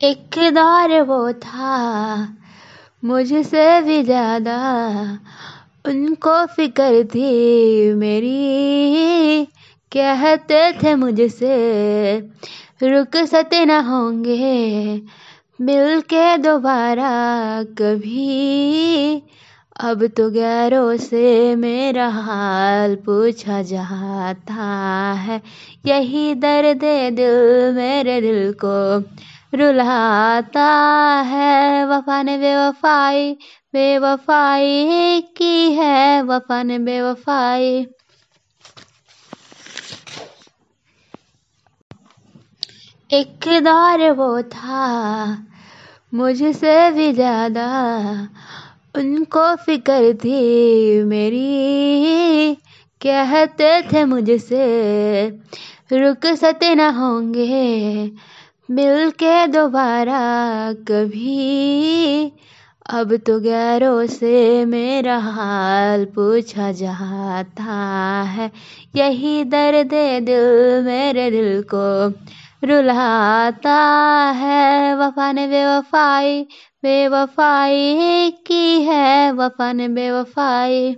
एक दौर वो था, मुझसे भी ज़्यादा। उनको फ़िक्र थी मेरी। कहते थे मुझसे रुक सते न होंगे मिल के दोबारा कभी। अब तो गैरों से मेरा हाल पूछा जाता है। यही दर्द दिल मेरे दिल को रुलाता है। वफा ने बेवफाई बेवफाई की है। वफा ने बेवफाई। एक दौर वो था, मुझसे भी ज़्यादा उनको फ़िक्र थी मेरी। कहते थे मुझसे रुक सकते न होंगे मिल के दोबारा कभी। अब तो गैरों से मेरा हाल पूछा जाता है। यही दर्द दिल मेरे दिल को रुलाता है वफा ने बेवफाई बेवफाई की है वफा ने बेवफाई।